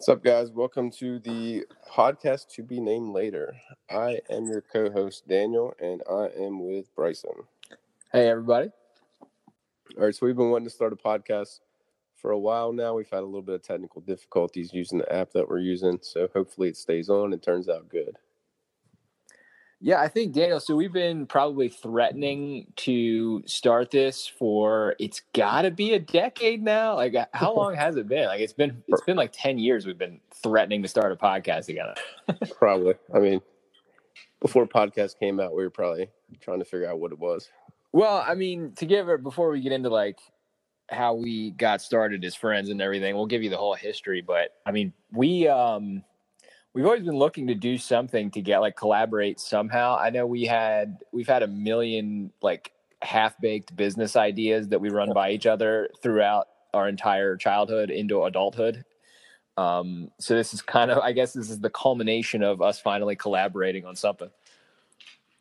What's up, guys? Welcome to the podcast to be named later. I am your co host, Daniel, and I am with Bryson. Hey, everybody. All right, so we've been wanting to start a podcast for a while now. We've had a little bit of technical difficulties using the app that we're using, so hopefully it stays on and turns out good. Yeah, I think Daniel. So we've been probably threatening to start this for it's got to be a decade now. Like, how long has it been? Like, it's been it's been like ten years. We've been threatening to start a podcast together. probably. I mean, before podcast came out, we were probably trying to figure out what it was. Well, I mean, to give it before we get into like how we got started as friends and everything, we'll give you the whole history. But I mean, we um we've always been looking to do something to get like collaborate somehow. I know we had we've had a million like half baked business ideas that we run by each other throughout our entire childhood into adulthood. Um, so this is kind of I guess this is the culmination of us finally collaborating on something.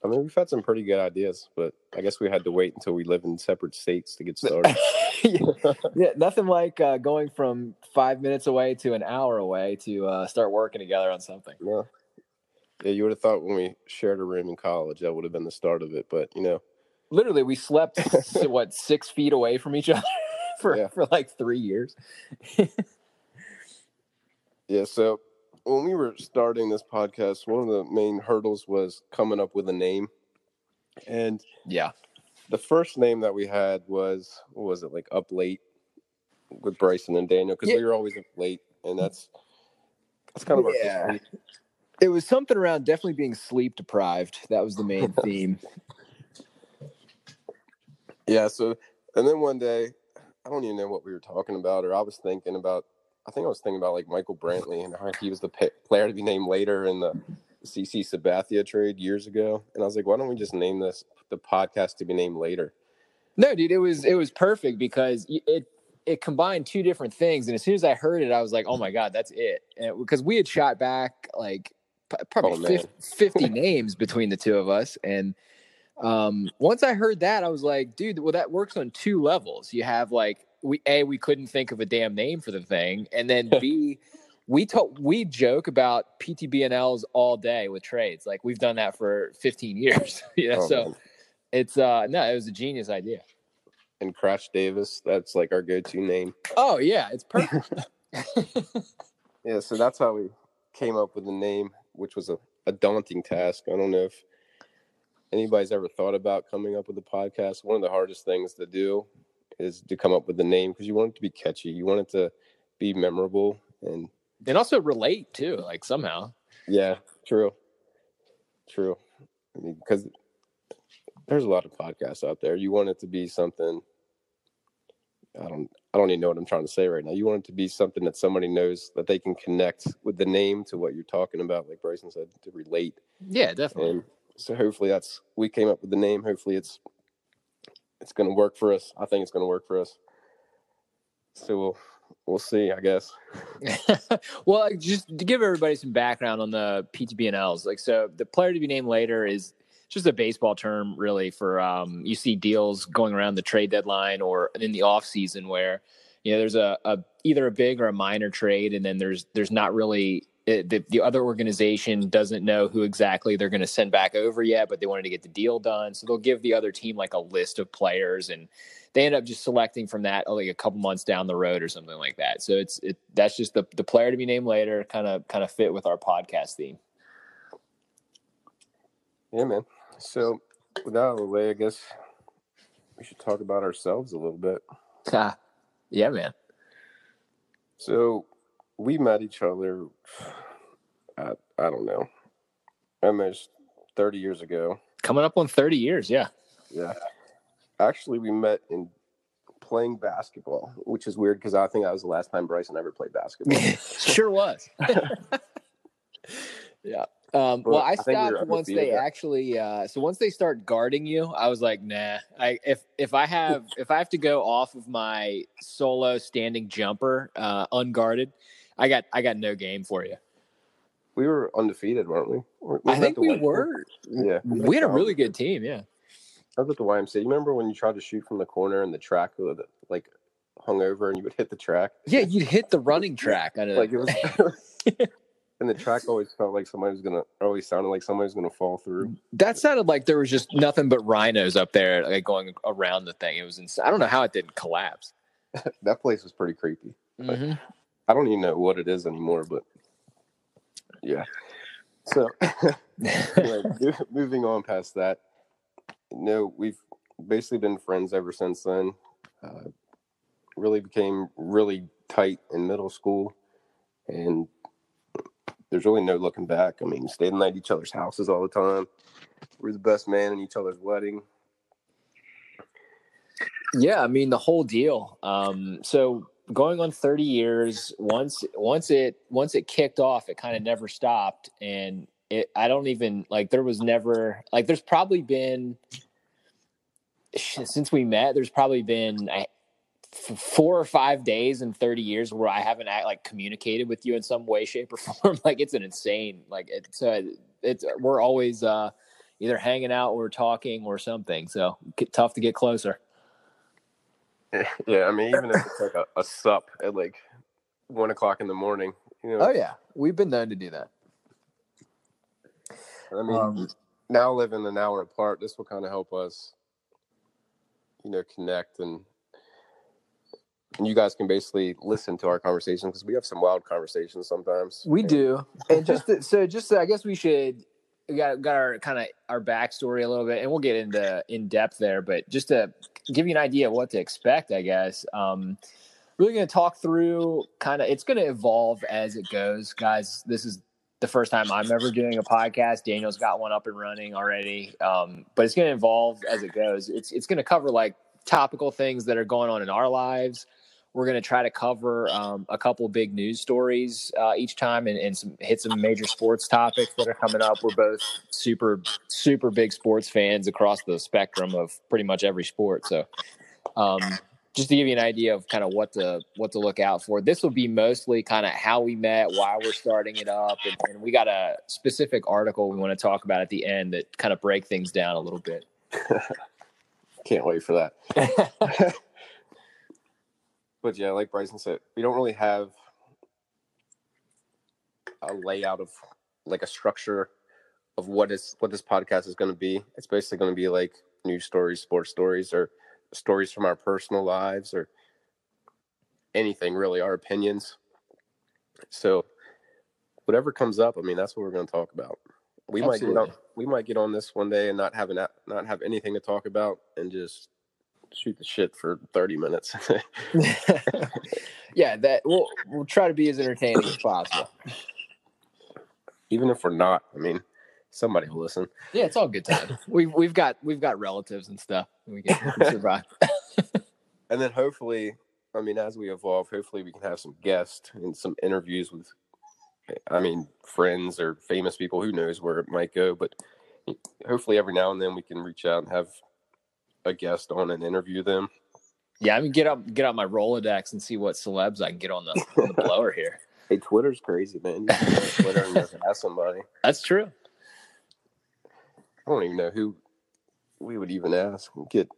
I mean, we've had some pretty good ideas, but I guess we had to wait until we live in separate states to get started. yeah. yeah, nothing like uh, going from five minutes away to an hour away to uh, start working together on something. Yeah. Yeah, you would have thought when we shared a room in college that would have been the start of it, but you know, literally, we slept what six feet away from each other for yeah. for like three years. yeah, so when we were starting this podcast, one of the main hurdles was coming up with a name. And yeah, the first name that we had was was it like up late with Bryson and Daniel because yeah. we were always up late, and that's that's kind of our yeah. It was something around definitely being sleep deprived. That was the main theme. yeah. So, and then one day, I don't even know what we were talking about, or I was thinking about I think I was thinking about like Michael Brantley and how he was the player to be named later in the CC Sabathia trade years ago, and I was like, why don't we just name this the podcast to be named later? No, dude, it was it was perfect because it it combined two different things, and as soon as I heard it, I was like, oh my god, that's it, because we had shot back like probably oh, 50, 50 names between the two of us, and um, once I heard that, I was like, dude, well, that works on two levels. You have like we a we couldn't think of a damn name for the thing, and then b we talk we joke about PTBNLs all day with trades. Like we've done that for 15 years. yeah, oh, so man. it's uh no, it was a genius idea. And Crash Davis, that's like our go-to name. Oh yeah, it's perfect. yeah, so that's how we came up with the name, which was a, a daunting task. I don't know if anybody's ever thought about coming up with a podcast. One of the hardest things to do is to come up with the name because you want it to be catchy. You want it to be memorable and and also relate too, like somehow. Yeah, true, true. I mean, because there's a lot of podcasts out there. You want it to be something. I don't. I don't even know what I'm trying to say right now. You want it to be something that somebody knows that they can connect with the name to what you're talking about, like Bryson said, to relate. Yeah, definitely. And so hopefully that's we came up with the name. Hopefully it's it's going to work for us. I think it's going to work for us. So we'll we'll see, I guess. well, just to give everybody some background on the PTBNLs, like so, the player to be named later is just a baseball term, really. For um, you see deals going around the trade deadline or in the off season where you know there's a, a either a big or a minor trade, and then there's there's not really it, the, the other organization doesn't know who exactly they're going to send back over yet, but they wanted to get the deal done. So they'll give the other team like a list of players, and they end up just selecting from that like a couple months down the road or something like that. So it's it that's just the the player to be named later, kind of kind of fit with our podcast theme. Yeah, man. So with that out of the way, I guess we should talk about ourselves a little bit. yeah, man. So we met each other, I, I don't know, almost 30 years ago. Coming up on 30 years, yeah. Yeah. Actually, we met in playing basketball, which is weird because I think that was the last time Bryson ever played basketball. sure was. yeah. Um, well, I stopped I once they actually. Uh, so once they start guarding you, I was like, nah. I if if I have if I have to go off of my solo standing jumper uh, unguarded, I got I got no game for you. We were undefeated, weren't we? Wasn't I think we were. Yeah, we had a really good team. Yeah. I was at the YMCA. You remember when you tried to shoot from the corner and the track, like hung over and you would hit the track. Yeah, you'd hit the running track. I know. Like it was, and the track always felt like somebody was gonna, always sounded like somebody was gonna fall through. that sounded like there was just nothing but rhinos up there, like going around the thing. It was insane. I don't know how it didn't collapse. That place was pretty creepy. Mhm. I don't even know what it is anymore, but yeah. So anyway, moving on past that, no, we've basically been friends ever since then. Uh, really became really tight in middle school, and there's really no looking back. I mean, stayed night at each other's houses all the time. We're the best man in each other's wedding. Yeah, I mean the whole deal. Um, so going on 30 years, once once it once it kicked off, it kind of never stopped, and it I don't even like there was never like there's probably been since we met. There's probably been I, four or five days in 30 years where I haven't like communicated with you in some way, shape, or form. like it's an insane like it's uh, it's we're always uh, either hanging out or talking or something. So tough to get closer. Yeah, I mean, even if it's like a, a sup at like one o'clock in the morning, you know. Oh yeah, we've been known to do that. I mean, Um, now living an hour apart, this will kind of help us, you know, connect and and you guys can basically listen to our conversations because we have some wild conversations sometimes. We do, and just to, so just to, I guess we should we got got our kind of our backstory a little bit, and we'll get into in depth there. But just to give you an idea of what to expect, I guess. Um, really going to talk through kind of it's going to evolve as it goes, guys. This is the first time I'm ever doing a podcast. Daniel's got one up and running already, um, but it's going to evolve as it goes. It's it's going to cover like topical things that are going on in our lives. We're going to try to cover um, a couple big news stories uh, each time and, and some, hit some major sports topics that are coming up. We're both super, super big sports fans across the spectrum of pretty much every sport. So, um, just to give you an idea of kind of what to what to look out for, this will be mostly kind of how we met, why we're starting it up, and, and we got a specific article we want to talk about at the end that kind of break things down a little bit. Can't wait for that. but yeah, like Bryson said, we don't really have a layout of like a structure of what is what this podcast is going to be. It's basically going to be like news stories, sports stories, or stories from our personal lives, or anything really, our opinions. So whatever comes up, I mean, that's what we're going to talk about. We might get on, we might get on this one day and not have an, not have anything to talk about and just shoot the shit for 30 minutes. yeah, that we'll we'll try to be as entertaining as possible. Even if we're not, I mean, somebody will listen. Yeah, it's all good time. We've we've got we've got relatives and stuff. And We can survive. And then hopefully, I mean, as we evolve, hopefully we can have some guests and some interviews with, I mean, friends or famous people. Who knows where it might go, but hopefully every now and then we can reach out and have a guest on and interview them. Yeah, I mean, get up get out my Rolodex and see what celebs I can get on the, on the blower here. Hey, Twitter's crazy, man. You can go on Twitter and just ask somebody. That's true. I don't even know who we would even ask. Get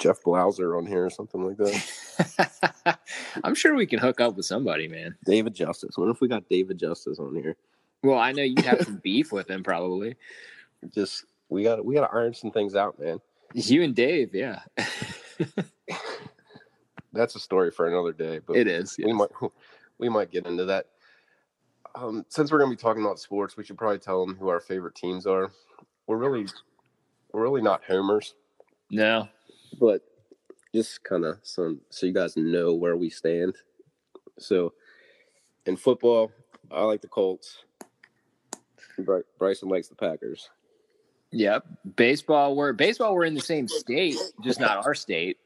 Jeff Blauser on here or something like that. I'm sure we can hook up with somebody, man. David Justice. What if we got David Justice on here? Well, I know you'd have some beef with him, probably. Just we got we got to iron some things out, man. You and Dave, yeah, That's a story for another day. But it is. we might we might get into that. Um, since we're going to be talking about sports, we should probably tell them who our favorite teams are. We're really we're really not homers, No, but just kind of some so you guys know where we stand. So in football, I like the Colts. Bry- Bryson likes the Packers. Yep. Baseball, we're baseball. We're in the same state, just not our state.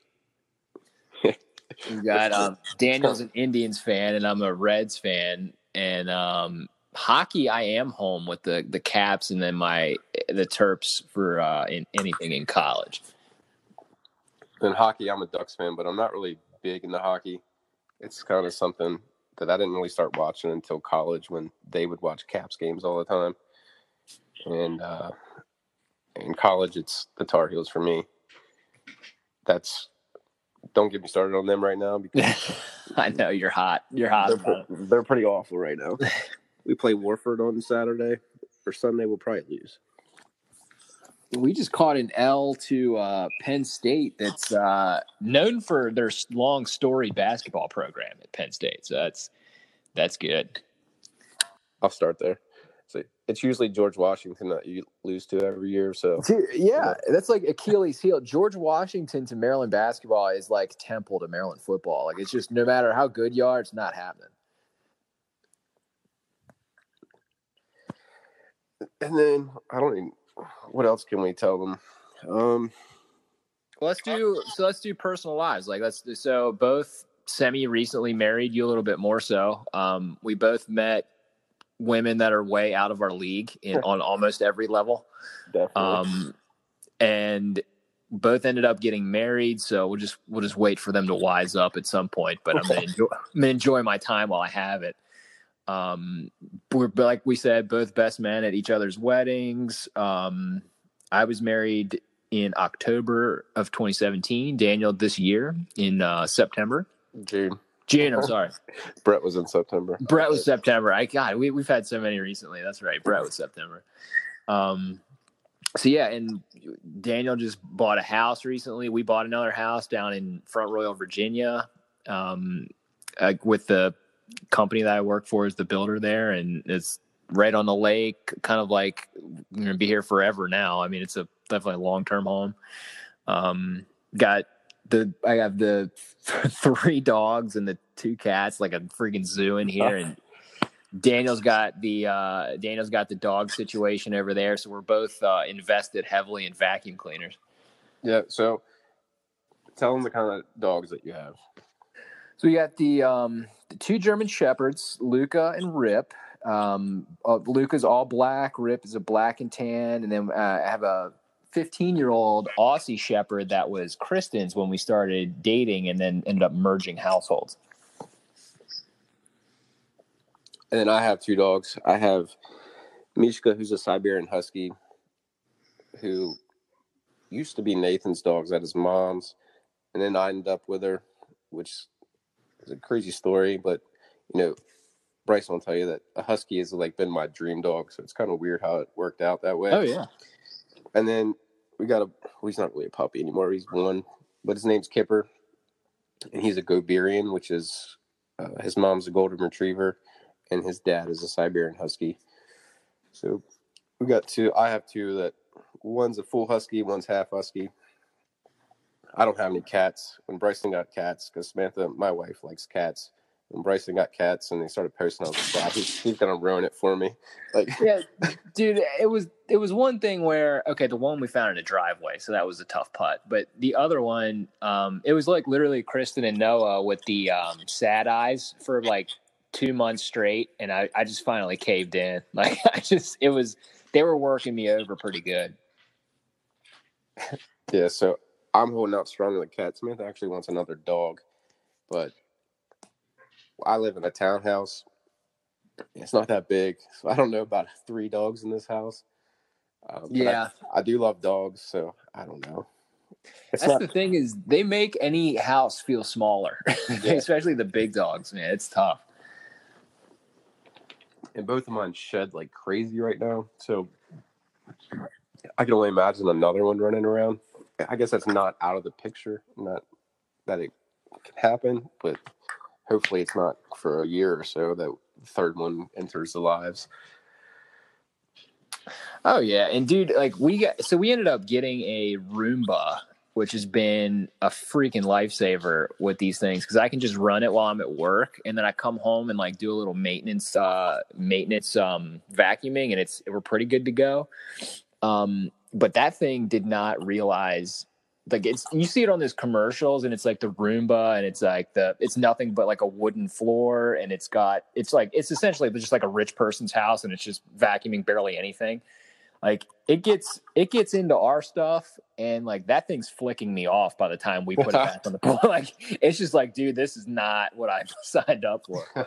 We got um, Daniel's an Indians fan, and I'm a Reds fan. And um, hockey, I am home with the the Caps, and then my the Terps for uh, in anything in college. In hockey, I'm a Ducks fan, but I'm not really big into hockey. It's kind of something that I didn't really start watching until college when they would watch Caps games all the time. And uh, in college, it's the Tar Heels for me. That's don't get me started on them right now because I know you're hot. You're hot. They're, they're pretty awful right now. we play Wofford on Saturday or Sunday. We'll probably lose. We just caught an L to uh, Penn State that's uh, known for their long story basketball program at Penn State. So that's that's good. I'll start there. So it's usually George Washington that you lose to every year. So Dude, yeah, that's like Achilles heel. George Washington to Maryland basketball is like Temple to Maryland football. Like it's just no matter how good you are, it's not happening. and then I don't even. What else can we tell them? Um, Well, let's do so. Let's do personal lives. Like let's do, so both semi recently married. You a little bit more so. Um, we both met women that are way out of our league in on almost every level. Definitely. Um, and both ended up getting married. So we'll just we'll just wait for them to wise up at some point. But I'm gonna enjoy, I'm gonna enjoy my time while I have it. Um, we're like we said, both best men at each other's weddings. Um, I was married in October of 2017. Daniel this year in uh, September. June. June. I'm sorry. Brett was in September. Brett was September. I God, we we've had so many recently. That's right. Brett was September. Um, so yeah, and Daniel just bought a house recently. We bought another house down in Front Royal, Virginia, um, uh, with the company that I work for is the builder there, and it's right on the lake. Kind of like we're gonna be here forever now. I mean, it's a definitely a long term home. Um, got the I have the three dogs and the two cats, like a freaking zoo in here, and Daniel's got the uh, Daniel's got the dog situation over there. So we're both uh, invested heavily in vacuum cleaners. Yeah. So tell them the kind of dogs that you have. So we got the um, the two German shepherds, Luca and Rip. Um, uh, Luca's all black. Rip is a black and tan, and then uh, I have a 15 year old Aussie shepherd that was Kristen's when we started dating, and then ended up merging households. And then I have two dogs. I have Mishka, who's a Siberian Husky, who used to be Nathan's dogs at his mom's, and then I ended up with her, which is a crazy story. But you know, Bryce will tell you that a Husky has like been my dream dog, so it's kind of weird how it worked out that way. Oh yeah, And then we got a. Well, he's not really a puppy anymore. He's one, but his name's Kipper, and he's a Goberian, which is uh, his mom's a golden retriever, and his dad is a Siberian Husky. So we got two. I have two that one's a full Husky, one's half Husky. I don't have any cats. When Bryson got cats, because Samantha, my wife, likes cats. When Bryson got cats and they started posting, I was like, "Wow, he's, he's gonna ruin it for me." Like, yeah, dude. It was it was one thing where okay, the one we found in a driveway, so that was a tough putt. But the other one, um, it was like literally Kristen and Noah with the um, sad eyes for like two months straight, and I I just finally caved in. Like I just it was they were working me over pretty good. Yeah, so I'm holding out strong on the cat. Samantha actually wants another dog, but I live in a townhouse. It's not that big, so I don't know about three dogs in this house. Um, but I- I, do love dogs, so I don't know. It's That's not, the thing is they make any house feel smaller, especially the big dogs. Man, it's tough. and both of mine shed like crazy right now, so I can only imagine another one running around. I guess that's not out of the picture, not that it can happen, but hopefully it's not for a year or so that the third one enters the lives. Oh yeah, and dude, like we got so we ended up getting a Roomba, which has been a freaking lifesaver with these things because I can just run it while I'm at work, and then I come home and like do a little maintenance, uh, maintenance, um, vacuuming, and it's we're pretty good to go. Um, but that thing did not realize like it's you see it on those commercials and it's like the Roomba and it's like the it's nothing but like a wooden floor and it's got it's like it's essentially just like a rich person's house and it's just vacuuming barely anything. Like it gets it gets into our stuff and like that thing's flicking me off by the time we put it back on the. Like it's just like, dude, this is not what I signed up for.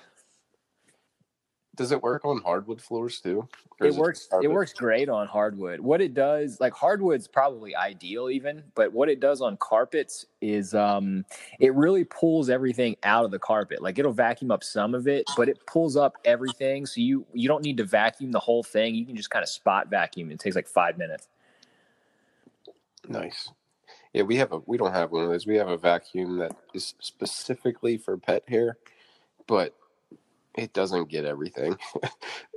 Does it work on hardwood floors too? It works it carpet? works great on hardwood what it does like hardwood's probably ideal even but what it does on carpets is um it really pulls everything out of the carpet like it'll vacuum up some of it but it pulls up everything so you you don't need to vacuum the whole thing you can just kind of spot vacuum it takes like five minutes Nice. Yeah, we have a we don't have one of those. We have a vacuum that is specifically for pet hair, but it doesn't get everything.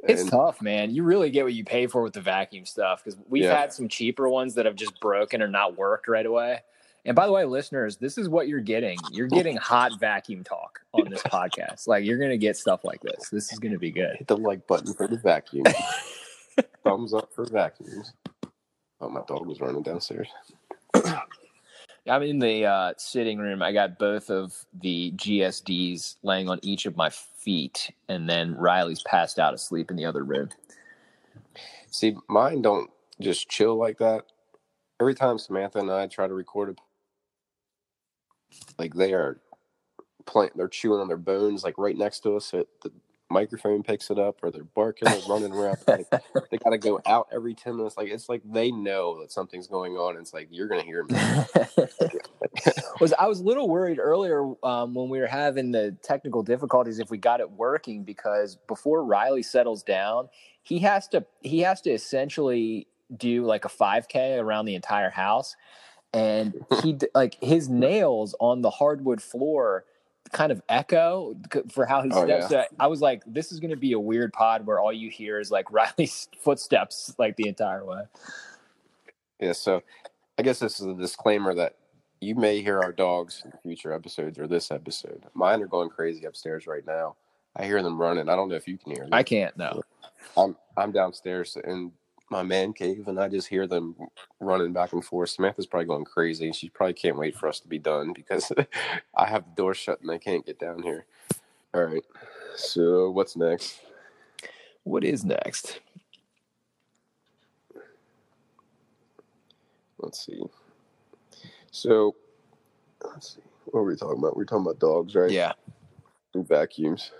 It's tough, man. You really get what you pay for with the vacuum stuff because we've Yeah. had some cheaper ones that have just broken or not worked right away. And by the way, listeners, this is what you're getting. You're getting hot vacuum talk on this podcast. Like you're gonna get stuff like this. This is gonna be good. hit the like button for the vacuum. Thumbs up for vacuums. Oh, my dog was running downstairs. I'm in the uh, sitting room. I got both of the GSDs laying on each of my feet, and then Riley's passed out asleep in the other room. See, mine don't just chill like that. Every time Samantha and I try to record it, like they are playing, they're chewing on their bones, like right next to us. So the microphone picks it up, or they're barking or running around. Like, they got to go out every ten minutes. Like it's like they know that something's going on. And it's like you're gonna hear me. was I was a little worried earlier um, when we were having the technical difficulties if we got it working because before Riley settles down, he has to he has to essentially do like a 5k around the entire house and he like his nails on the hardwood floor kind of echo for how he Oh, steps yeah. i was like this is going to be a weird pod where all you hear is like riley's footsteps like the entire way Yeah, so I guess this is a disclaimer that you may hear our dogs in future episodes or this episode. Mine are going crazy upstairs right now. I hear them running. I don't know if you can hear them. i can't no I'm I'm downstairs in my man cave and I just hear them running back and forth. Samantha's probably going crazy. She probably can't wait for us to be done because I have the door shut and I can't get down here. All right. So what's next? what is next Let's see. So let's see. What were we talking about? We are talking about dogs, right? yeah And vacuums.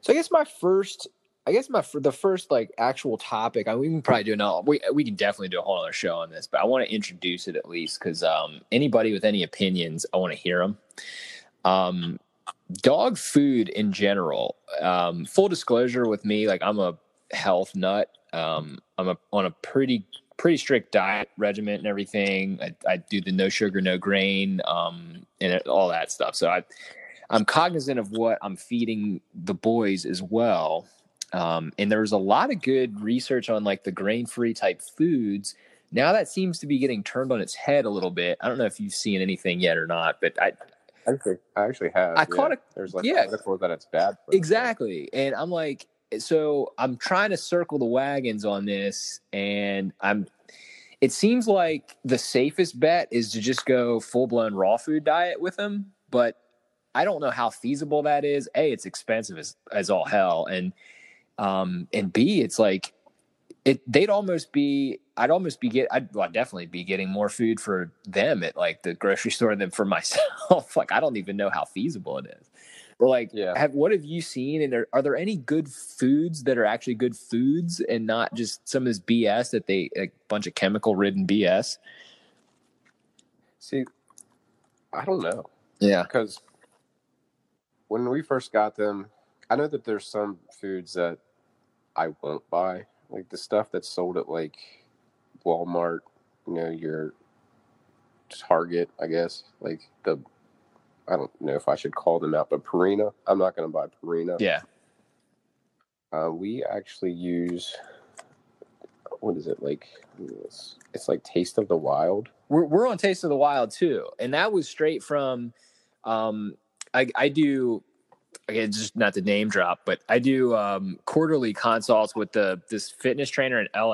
So I guess my first, I guess my the first like actual topic. I mean, we can probably do another. We we can definitely do a whole other show on this, but I want to introduce it at least because um, anybody with any opinions, I want to hear them. Um, dog food in general. Um, full disclosure with me, like I'm a health nut. Um, I'm a, on a pretty pretty strict diet regimen and everything. I, I do the no sugar, no grain, um, and it, all that stuff. So I I'm cognizant of what I'm feeding the boys as well. Um, and there's a lot of good research on like the grain free type foods. Now that seems to be getting turned on its head a little bit. I don't know if you've seen anything yet or not, but I Actually, I actually have. I caught a- There's like yeah. article that it's bad. For them. exactly. And I'm like, so I'm trying to circle the wagons on this, and I'm. It seems like the safest bet is to just go full blown raw food diet with them, but I don't know how feasible that is. A, it's expensive as as all hell, and um, and B, it's like it. They'd almost be. I'd almost be get. I'd, well, I'd definitely be getting more food for them at like the grocery store than for myself. like I don't even know how feasible it is. Or like, Yeah. have what have you seen? And are, are there any good foods that are actually good foods and not just some of this BS that they a bunch of chemical ridden BS? See, I don't know Yeah. because when we first got them, I know that there's some foods that I won't buy, like the stuff that's sold at like Walmart, you know, your Target, I guess, like the. I don't know if I should call them out, but Purina. I'm not going to buy Purina. Yeah. Uh, we actually use what is it like? It's, it's like Taste of the Wild. we're we're on Taste of the Wild too, and that was straight from. Um, I I do. Again, just not the name drop, but I do um, quarterly consults with the this fitness trainer in LA,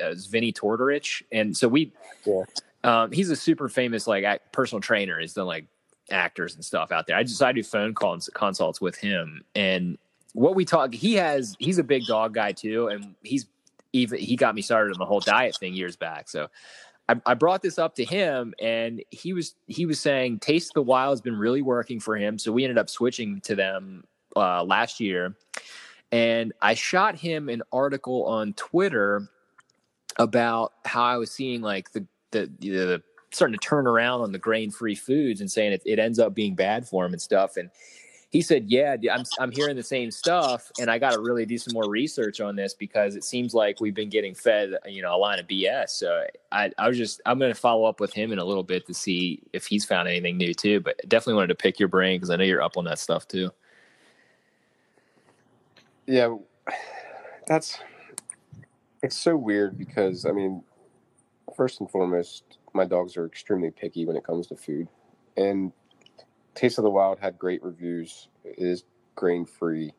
uh, it's Vinnie Tortorich, and so we. Yeah. Um, he's a super famous like personal trainer. He's done like actors and stuff out there. I just I do phone calls consults with him, and what we talk. He has he's a big dog guy too, and he's even he got me started on the whole diet thing years back. So I, I brought this up to him, and he was he was saying Taste of the Wild has been really working for him. So we ended up switching to them uh, last year, And I shot him an article on Twitter about how I was seeing like the the, the starting to turn around on the grain free foods and saying it, it ends up being bad for him and stuff. And he said, "Yeah, I'm I'm hearing the same stuff, and I got to really do some more research on this because it seems like we've been getting fed, you know, a line of BS." So I, I was just I'm going to follow up with him in a little bit to see if he's found anything new too. But definitely wanted to pick your brain because I know you're up on that stuff too. Yeah, that's it's so weird because I mean, first and foremost, my dogs are extremely picky when it comes to food, and Taste of the Wild had great reviews. It is grain free.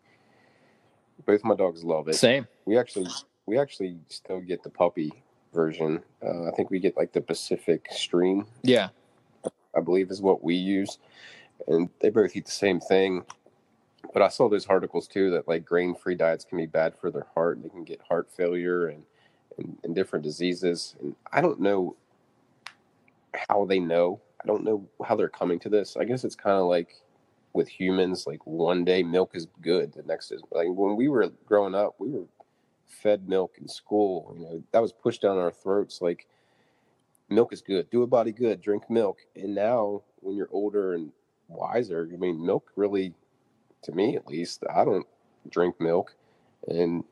Both my dogs love it. Same. We actually we actually still get the puppy version. Uh, I think we get like the Pacific Stream. Yeah. I believe is what we use, and they both eat the same thing. But I saw those articles too that like grain free diets can be bad for their heart. They can get heart failure and, and, and different diseases. And I don't know how they know I don't know how they're coming to this. I guess it's kind of like with humans, like one day milk is good, the next is like when we were growing up, we were fed milk in school. You know, that was pushed down our throats like milk is good, do a body good, drink milk. And now when you're older and wiser, I mean, milk really, to me at least, I don't drink milk. And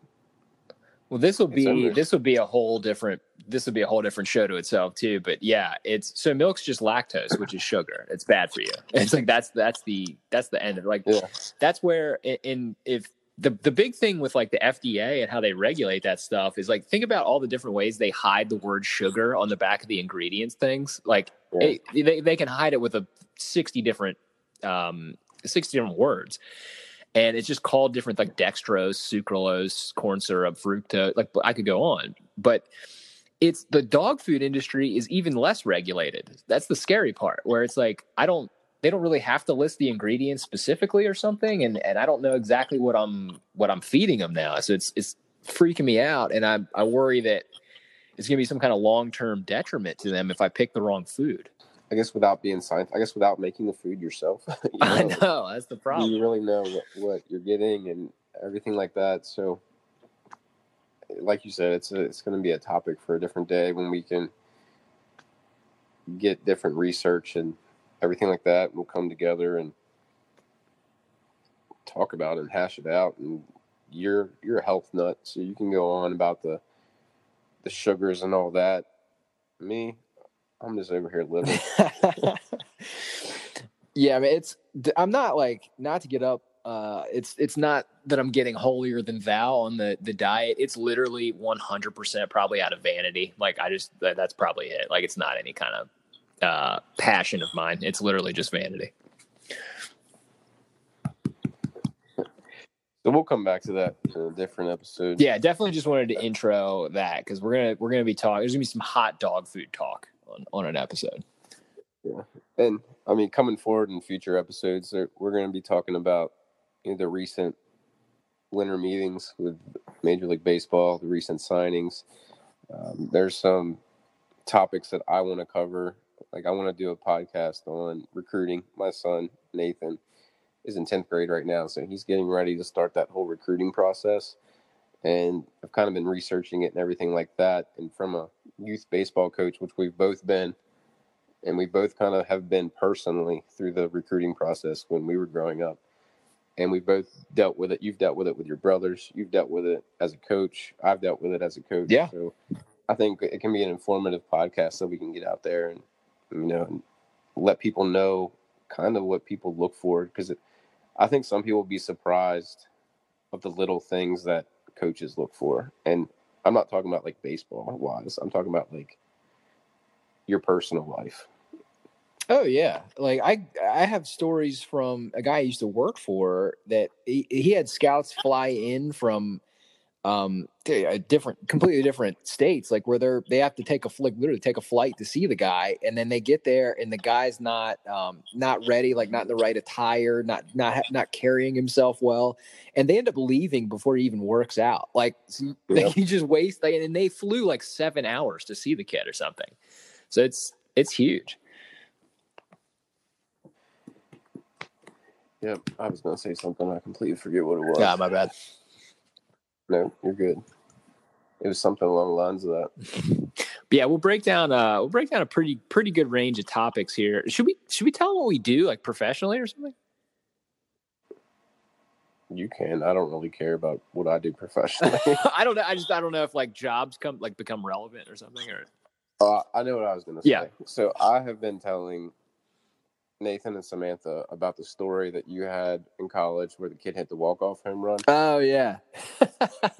well, this will be this will be a whole different this will be a whole different show to itself too. But yeah, it's so milk's just lactose, which is sugar. It's bad for you. It's like that's that's the that's the end of it. Like yeah. that's where in, in if the the big thing with like the FDA and how they regulate that stuff is like think about all the different ways they hide the word sugar on the back of the ingredients things. Like yeah. it, they they can hide it with a sixty different um sixty different words and it's just called different like dextrose, sucralose, corn syrup, fructose. Like I could go on, but it's the dog food industry is even less regulated. That's the scary part, where it's like I don't they don't really have to list the ingredients specifically or something, and and I don't know exactly what I'm what I'm feeding them now. So it's it's freaking me out, and I I worry that it's going to be some kind of long term detriment to them if I pick the wrong food. I guess without being science, I guess without making the food yourself. you know, I know that's the problem. You really know what, what you're getting and everything like that. So, like you said, it's a, it's going to be a topic for a different day when we can get different research and everything like that. We'll come together and talk about it and hash it out. And you're you're a health nut, so you can go on about the the sugars and all that. Me, I'm just over here living. yeah, I mean, it's. I'm not like not to get up. Uh, it's it's not that I'm getting holier than thou on the the diet. It's literally 100 percent probably out of vanity. Like I just that, that's probably it. Like it's not any kind of uh, passion of mine. It's literally just vanity. So we'll come back to that in a different episode. Yeah, definitely just wanted to intro that because we're gonna we're gonna be talking. There's gonna be some hot dog food talk on, on an episode. Yeah, and I mean, coming forward in future episodes, we're going to be talking about you know, the recent winter meetings with Major League Baseball, the recent signings. Um, there's some topics that I want to cover. Like, I want to do a podcast on recruiting. My son, Nathan, is in 10th grade right now, so he's getting ready to start that whole recruiting process. And I've kind of been researching it and everything like that. And from a youth baseball coach, which we've both been, and we both kind of have been personally through the recruiting process when we were growing up. And we've both dealt with it. You've dealt with it with your brothers. You've dealt with it as a coach. I've dealt with it as a coach. Yeah. So I think it can be an informative podcast so we can get out there and, you know, let people know kind of what people look for. Because I think some people will be surprised of the little things that coaches look for. And I'm not talking about like baseball wise. I'm talking about like your personal life. Oh yeah, like I I have stories from a guy I used to work for that he, he had scouts fly in from um a different completely different states like where they're they have to take a like literally take a flight to see the guy and then they get there and the guy's not um not ready like not in the right attire not not not carrying himself well and they end up leaving before he even works out like so yeah. he just waste like, and they flew like seven hours to see the kid or something so it's it's huge Yep, I was gonna say something. I completely forget what it was. Yeah, my bad. No, you're good. It was something along the lines of that. But yeah, we'll break down. Uh, we'll break down a pretty pretty good range of topics here. Should we should we tell them what we do like professionally or something? You can. I don't really care about what I do professionally. I don't know. I just I don't know if like jobs come like become relevant or something or. uh, I know what I was going to say. Yeah. So I have been telling Nathan and Samantha about the story that you had in college where the kid hit the walk off home run, Oh yeah.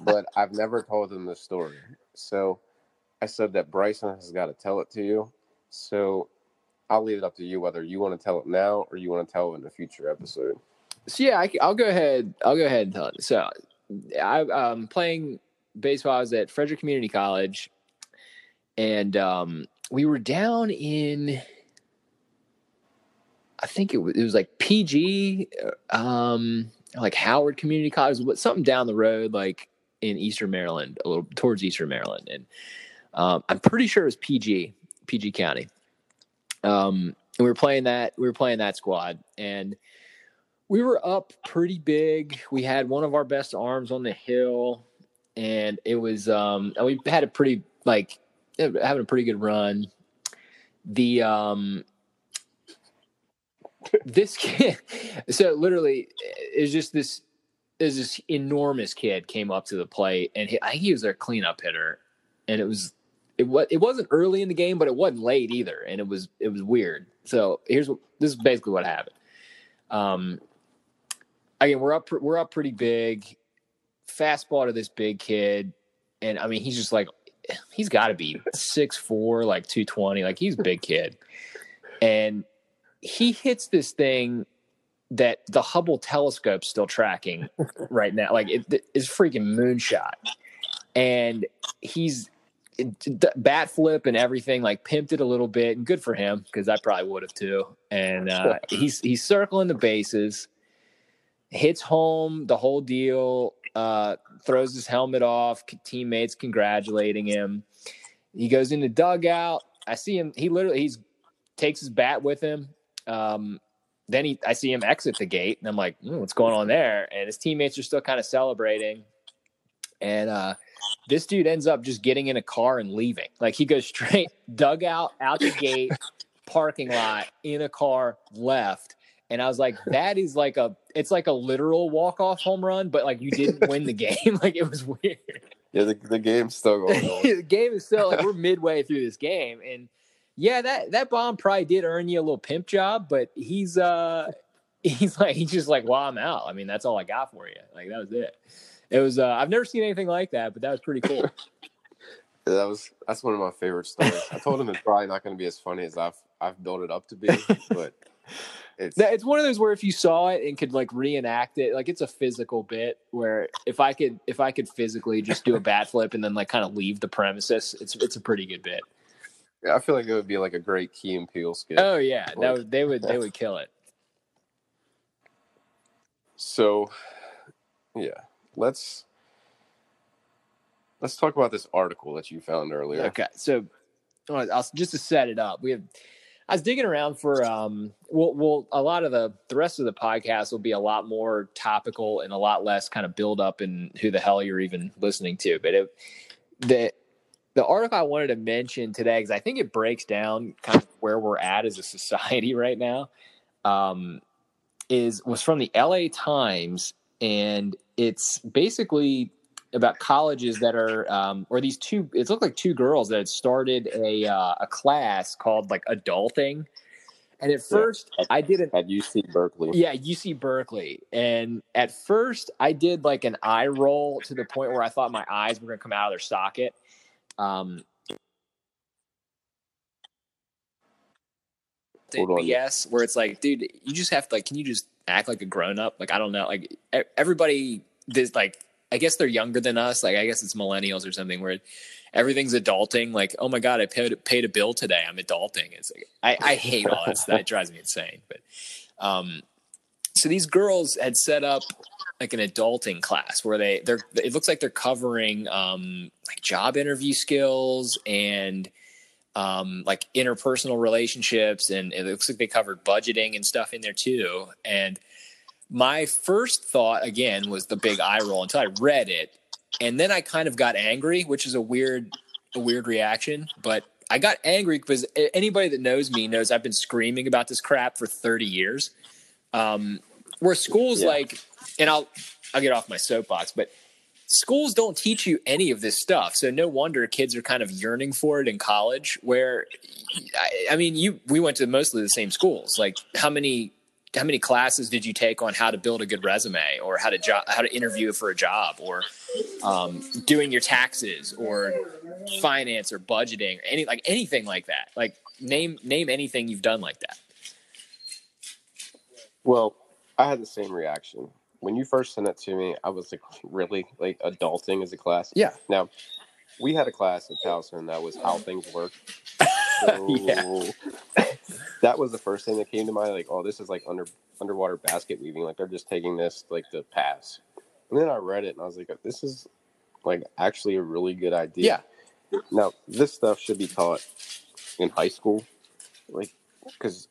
but I've never told them the story. So I said that Bryson has got to tell it to you. So I'll leave it up to you whether you want to tell it now or you want to tell it in a future episode. So yeah, I, will go ahead. I'll go ahead and tell it. So I um playing baseball. I was at Frederick Community College, and um, we were down in. I think it was, it was like PG, um, like Howard Community College, but something down the road, like in Eastern Maryland, a little towards Eastern Maryland, and um, I'm pretty sure it was PG, PG County. Um, and we were playing that. We were playing that squad, and we were up pretty big. We had one of our best arms on the hill, and it was um, and we had a pretty like having a pretty good run. The um, this kid, so literally, is just this is this enormous kid came up to the plate, and he, I think he was their cleanup hitter, and it was it was it wasn't early in the game, but it wasn't late either, and it was it was weird. So here's what this is basically what happened. Um, again, we're up we're up pretty big. Fastball to this big kid, and I mean he's just like he's got to be six four, like two twenty, like he's a big kid, and he hits this thing that the Hubble telescope's still tracking right now, like it is freaking moonshot, and he's bat flip and everything like pimped it a little bit. And good for him because i probably would have too. And uh, he's he's circling the bases hits home the whole deal uh, throws his helmet off teammates congratulating him. He goes in the dugout. I see him he literally he's takes his bat with him um, then he i see him exit the gate and i'm like mm, what's going on there and his teammates are still kind of celebrating and uh, this dude ends up just getting in a car and leaving. Like he goes straight dugout out the gate, parking lot in a car left. And I was like, that is like a it's like a literal walk off home run, but like you didn't win the game. like it was weird. Yeah, the, the game's still going on. the game is still like we're midway through this game. And yeah, that that bomb probably did earn you a little pimp job, but he's uh he's like he's just like, well, I'm out. I mean, that's all I got for you. Like that was it it was uh, I've never seen anything like that, but that was pretty cool. Yeah, that was that's one of my favorite stories. I told him it's probably not going to be as funny as I've I've built it up to be, but it's it's one of those where if you saw it and could like reenact it, like it's a physical bit where if I could if I could physically just do a bat flip and then like kind of leave the premises, it's it's a pretty good bit. I feel like it would be like a great Key and Peele skit. Oh yeah, that would, they would they would kill it. So, yeah, let's let's talk about this article that you found earlier. Okay, so I'll, just to set it up, we have. I was digging around for um. Well, well, a lot of the the rest of the podcast will be a lot more topical and a lot less kind of build up and who the hell you're even listening to. But it, the the article I wanted to mention today because I think it breaks down kind of where we're at as a society right now. Um, is was from the L.A. Times, and it's basically about colleges that are um, or these two it looked like two girls that had started a uh, a class called like adulting and at first yeah, at, i did an at uc berkeley yeah uc berkeley and at first i did like an eye roll to the point where i thought my eyes were going to come out of their socket um BS where it's like, dude, you just have to like, can you just act like a grown up? Like, I don't know. Like everybody, this like I guess they're younger than us. Like I guess it's millennials or something where everything's adulting. Like, oh my god, I paid paid a bill today. I'm adulting. It's like I, I hate all that. that drives me insane. But um, so these girls had set up like an adulting class where they they're it looks like they're covering um like job interview skills and um like interpersonal relationships and it looks like they covered budgeting and stuff in there too and my first thought again was the big eye roll until I read it. and then I kind of got angry, which is a weird a weird reaction, but I got angry because anybody that knows me knows I've been screaming about this crap for 30 years. Um, where schools Yeah. like, and I'll I'll get off my soapbox, but schools don't teach you any of this stuff, so no wonder kids are kind of yearning for it in college. Where, I, I mean, you we went to mostly the same schools. Like, how many how many classes did you take on how to build a good resume, or how to how to interview for a job, or um, doing your taxes, or finance, or budgeting, or any like anything like that? Like, name name anything you've done like that. Well, I had the same reaction when you first sent it to me. I was like, really like adulting as a class. Yeah. Now, we had a class at Towson that was how things work. So, Yeah. that was the first thing that came to mind. Like, oh, this is like under underwater basket weaving. Like they're just taking this like the pass. And then I read it and I was like, this is like actually a really good idea. Yeah. Now, this stuff should be taught in high school, like because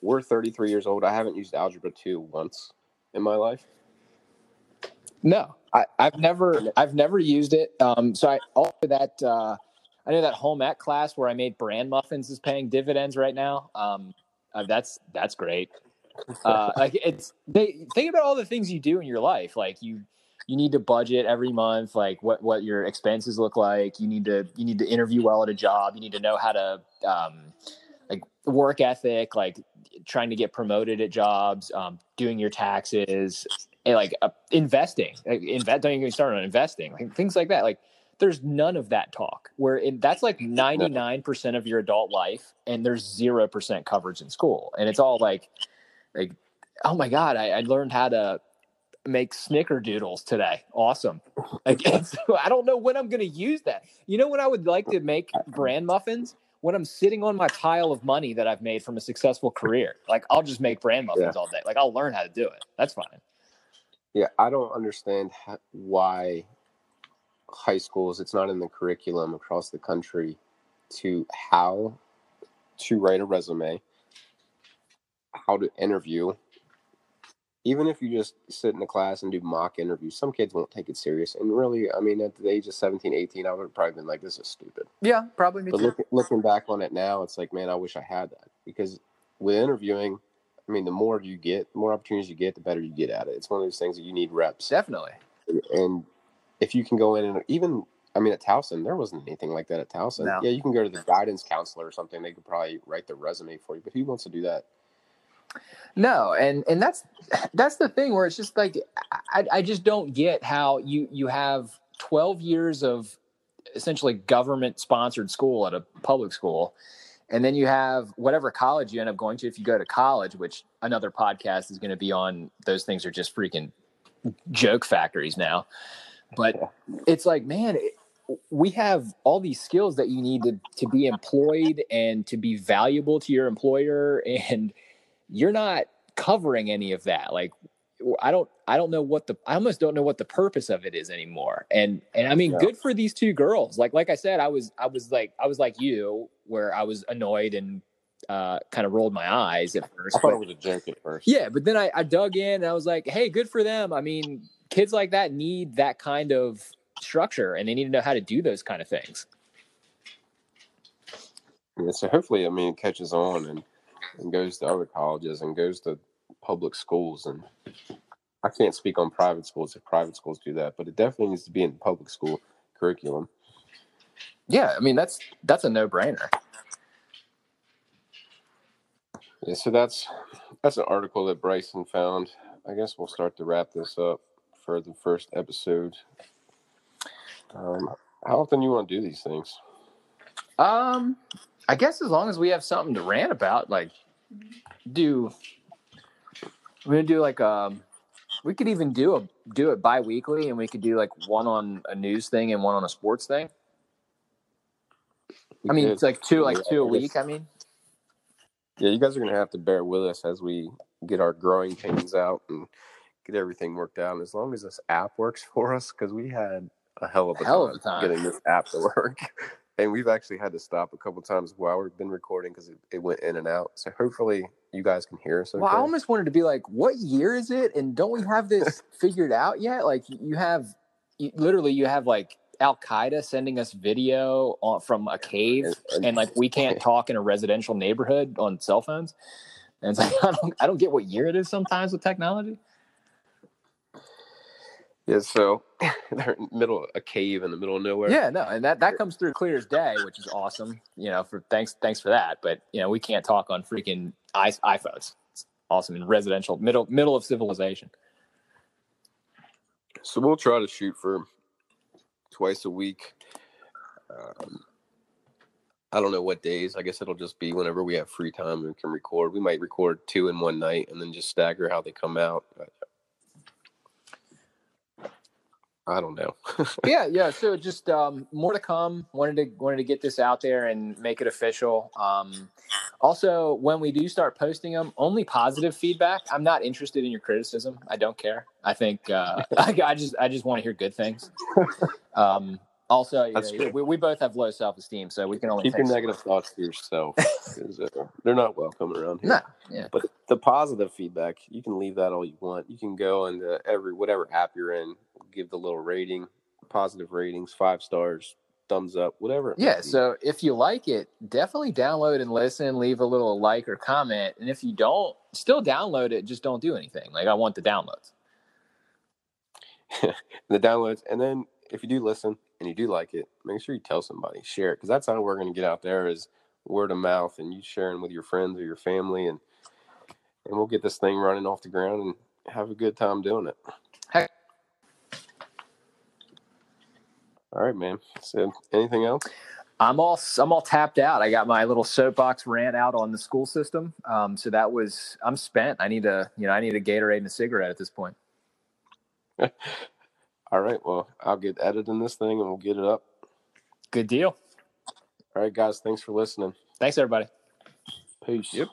we're 33 years old. I haven't used algebra two once in my life. No, I, I've never I've never used it. Um, so I also that uh, I know that home ec class where I made bran muffins is paying dividends right now. Um, uh, that's that's great. Uh, like it's they think about all the things you do in your life. Like you you need to budget every month. Like what what your expenses look like. You need to you need to interview well at a job. You need to know how to um, work ethic. Like trying to get promoted at jobs. Um, doing your taxes and like uh, investing, like, invest. Don't even start on investing, like things like that. Like there's none of that talk. Where in, that's like 99 percent of your adult life, and there's zero percent coverage in school, and it's all like, like, oh my god, I, I learned how to make snickerdoodles today. Awesome. Like, so I don't know when I'm going to use that. You know when I would like to make bran muffins when I'm sitting on my pile of money that I've made from a successful career. Like I'll just make bran muffins all day. Like I'll learn how to do it. That's fine. Yeah, I don't understand why high schools it's not in the curriculum across the country to how to write a resume, how to interview. Even if you just sit in the class and do mock interviews, some kids won't take it serious. And really, I mean, at the age of 17, 18, I would have probably been like, this is stupid. Yeah, probably me But look, looking back on it now, it's like, man, I wish I had that because with interviewing, I mean, the more you get, the more opportunities you get, the better you get at it. It's one of those things that you need reps. Definitely. And if you can go in and even, I mean, at Towson, there wasn't anything like that at Towson. No. Yeah, you can go to the guidance counselor or something. They could probably write the resume for you. But who wants to do that? No, and and that's that's the thing where it's just like I I just don't get how you you have 12 years of essentially government sponsored school at a public school and then you have whatever college you end up going to if you go to college which another podcast is going to be on those things are just freaking joke factories now. But it's like man it, we have all these skills that you need to, to be employed and to be valuable to your employer and you're not covering any of that like i don't i don't know what the i almost don't know what the purpose of it is anymore and and i mean Yeah. good for these two girls like like i said i was i was like i was like you where i was annoyed and uh kind of rolled my eyes at first I thought but- it was a joke at first. yeah, but then I, I dug in and I was like, hey, good for them. I mean, kids like that need that kind of structure and they need to know how to do those kind of things. Yeah, so hopefully, I mean, it catches on and, and goes to other colleges and goes to public schools. And I can't speak on private schools if private schools do that, but it definitely needs to be in the public school curriculum. Yeah, I mean that's that's a no brainer. Yeah, so that's that's an article that Bryson found. I guess we'll start to wrap this up for the first episode. Um, how often you want to do these things? Um, I guess as long as we have something to rant about, like do we're gonna do like um we could even do a do it bi-weekly and we could do like one on a news thing and one on a sports thing. I mean, Yeah, it's like two like yeah, two a week. I mean, Yeah, you guys are gonna have to bear with us as we get our growing pains out and get everything worked out. And as long as this app works for us, because we had a hell of a Hell time, of a time. getting this app to work, and we've actually had to stop a couple times while we've been recording because it, it went in and out. So hopefully you guys can hear us. Okay? Well, I almost wanted to be like, what year is it? And don't we have this figured out yet? Like, you have you, literally you have like Al Qaeda sending us video on, from a cave, And- like we can't talk in a residential neighborhood on cell phones. And it's like I don't I don't get what year it is sometimes with technology. Yeah, so they're in the middle of a cave in the middle of nowhere. Yeah, no, and that that comes through clear as day, which is awesome. You know, for thanks thanks for that. But you know, we can't talk on freaking iPhones. It's awesome in residential middle middle of civilization. So we'll try to shoot for twice a week. Um, I don't know what days. I guess it'll just be whenever we have free time and can record. We might record two in one night and then just stagger how they come out. I don't know. yeah, yeah. So just um, more to come. Wanted to wanted to get this out there and make it official. Um, also, when we do start posting them, only positive feedback. I'm not interested in your criticism. I don't care. I think uh, I, I just I just want to hear good things. Um, also, That's we, we both have low self esteem, so we can only Keep your negative thoughts to yourself. uh, they're not welcome around here. No, yeah. But the positive feedback, you can leave that all you want. You can go into every whatever app you're in, give the little rating, positive ratings, five stars, thumbs up, whatever. Yeah, so if you like it, definitely download and listen, leave a little like or comment. And if you don't, still download it, just don't do anything. Like I want the downloads. the downloads, and then if you do listen and you do like it, make sure you tell somebody, share it, because that's how we're going to get out there is word of mouth, and you sharing with your friends or your family, and and we'll get this thing running off the ground and have a good time doing it. Heck. All right, man. So, anything else? I'm all I'm all tapped out. I got my little soapbox rant out on the school system. Um, so that was I'm spent. I need a you know I need a Gatorade and a cigarette at this point. All right. Well, I'll get editing this thing and we'll get it up. Good deal. All right, guys. Thanks for listening. Thanks everybody. Peace. Yep.